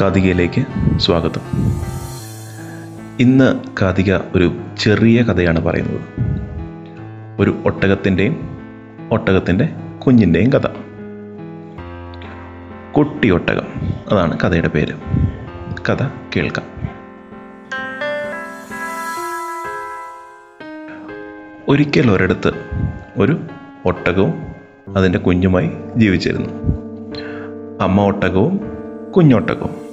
കാതികയിലേക്ക് സ്വാഗതം. ഇന്ന് കാതിക ഒരു ചെറിയ കഥയാണ് പറയുന്നത്. ഒരു ഒട്ടകത്തിന്റെയും ഒട്ടകത്തിന്റെ കുഞ്ഞിന്റെയും കഥ. കുട്ടി ഒട്ടകം അതാണ് കഥയുടെ പേര്. കഥ കേൾക്കാം. ഒരിക്കൽ ഒരിടത്ത് ഒരു ഒട്ടകവും അതിന്റെ കുഞ്ഞുമായി ജീവിച്ചിരുന്നു. അമ്മ ഒട്ടകവും കുഞ്ഞൊട്ടകവും.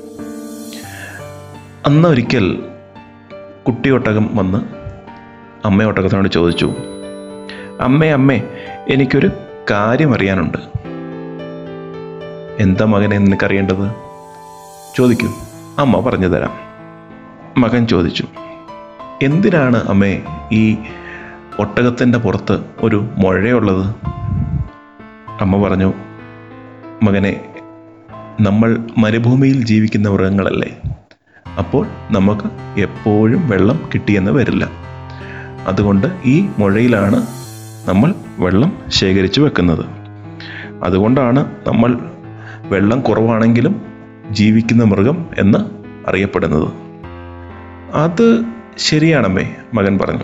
അന്ന് ഒരിക്കൽ കുട്ടി ഒട്ടകം വന്ന് അമ്മ ഒട്ടകത്തിനോട് ചോദിച്ചു അമ്മേ അമ്മേ എനിക്കൊരു കാര്യം അറിയാനുണ്ട്. എന്താ മകനെ നിനക്കറിയേണ്ടത്? ചോദിക്കൂ. അമ്മ പറഞ്ഞു തരാം. മകൻ ചോദിച്ചു എന്തിനാണ് അമ്മേ ഈ ഒട്ടകത്തിന്റെ പുറത്ത് ഒരു മുഴയുള്ളത്? അമ്മ പറഞ്ഞു മകനെ നമ്മൾ മരുഭൂമിയിൽ ജീവിക്കുന്ന മൃഗങ്ങളല്ലേ. അപ്പോൾ നമുക്ക് എപ്പോഴും വെള്ളം കിട്ടിയെന്ന് വരില്ല. അതുകൊണ്ട് ഈ മുഴയിലാണ് നമ്മൾ വെള്ളം ശേഖരിച്ചു വെക്കുന്നത്. അതുകൊണ്ടാണ് നമ്മൾ വെള്ളം കുറവാണെങ്കിലും ജീവിക്കുന്ന മൃഗം എന്ന് അറിയപ്പെടുന്നത്. അത് ശരിയാണമ്മേ മകൻ പറഞ്ഞു.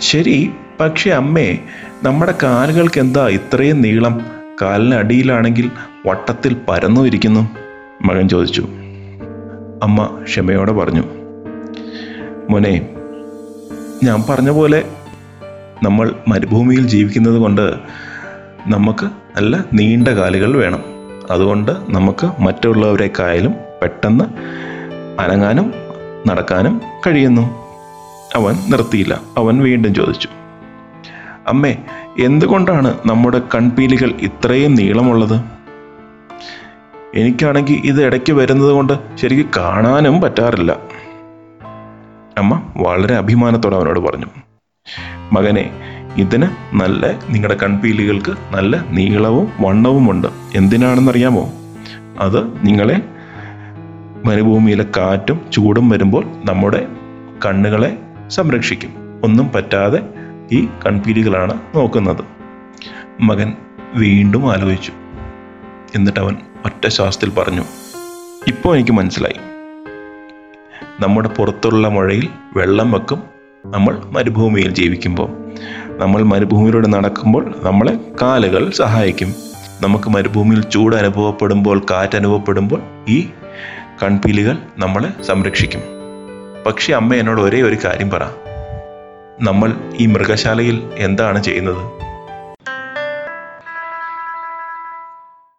ശരി പക്ഷേ അമ്മേ നമ്മുടെ കാലുകൾക്ക് എന്താ ഇത്രയും നീളം? കാലിന് അടിയിലാണെങ്കിൽ വട്ടത്തിൽ പരന്നു ഇരിക്കുന്നു മകൻ ചോദിച്ചു. അമ്മ ക്ഷമയോടെ പറഞ്ഞു മോനെ ഞാൻ പറഞ്ഞ പോലെ നമ്മൾ മരുഭൂമിയിൽ ജീവിക്കുന്നത് കൊണ്ട് നമുക്ക് നല്ല നീണ്ട കാലുകൾ വേണം. അതുകൊണ്ട് നമുക്ക് മറ്റുള്ളവരെക്കായാലും പെട്ടെന്ന് അനങ്ങാനും നടക്കാനും കഴിയുന്നു. അവൻ നിർത്തിയില്ല. അവൻ വീണ്ടും ചോദിച്ചു അമ്മേ എന്തുകൊണ്ടാണ് നമ്മുടെ കൺപീലികൾ ഇത്രയും നീളമുള്ളത്? എനിക്കാണെങ്കിൽ ഇത് ഇടയ്ക്ക് വരുന്നത് കൊണ്ട് ശരിക്കും കാണാനും പറ്റാറില്ല. അമ്മ വളരെ അഭിമാനത്തോടെ അവനോട് പറഞ്ഞു മകനെ ഇതിന് നല്ല നിങ്ങളുടെ കൺപീലികൾക്ക് നല്ല നീളവും വണ്ണവുമുണ്ട് എന്തിനാണെന്നറിയാമോ? അത് നിങ്ങളെ മരുഭൂമിയിലെ കാറ്റും ചൂടും വരുമ്പോൾ നമ്മുടെ കണ്ണുകളെ സംരക്ഷിക്കും. ഒന്നും പറ്റാതെ ഈ കൺപീലികളാണ് നോക്കുന്നത്. മകൻ വീണ്ടും ആലോചിച്ചു. എന്നിട്ട് അവൻ ഒറ്റ ശ്വാസത്തിൽ പറഞ്ഞു ഇപ്പോൾ എനിക്ക് മനസ്സിലായി. നമ്മുടെ പുറത്തുള്ള മഴയിൽ വെള്ളം വെക്കും നമ്മൾ മരുഭൂമിയിൽ ജീവിക്കുമ്പോൾ. നമ്മൾ മരുഭൂമിയിലൂടെ നടക്കുമ്പോൾ നമ്മളെ കാലുകൾ സഹായിക്കും. നമുക്ക് മരുഭൂമിയിൽ ചൂട് അനുഭവപ്പെടുമ്പോൾ കാറ്റ് അനുഭവപ്പെടുമ്പോൾ ഈ കൺപീലികൾ നമ്മളെ സംരക്ഷിക്കും. പക്ഷേ അമ്മ എന്നോട് ഒരേ ഒരു കാര്യം പറ. നമ്മൾ ഈ മൃഗശാലയിൽ എന്താണ് ചെയ്യുന്നത്?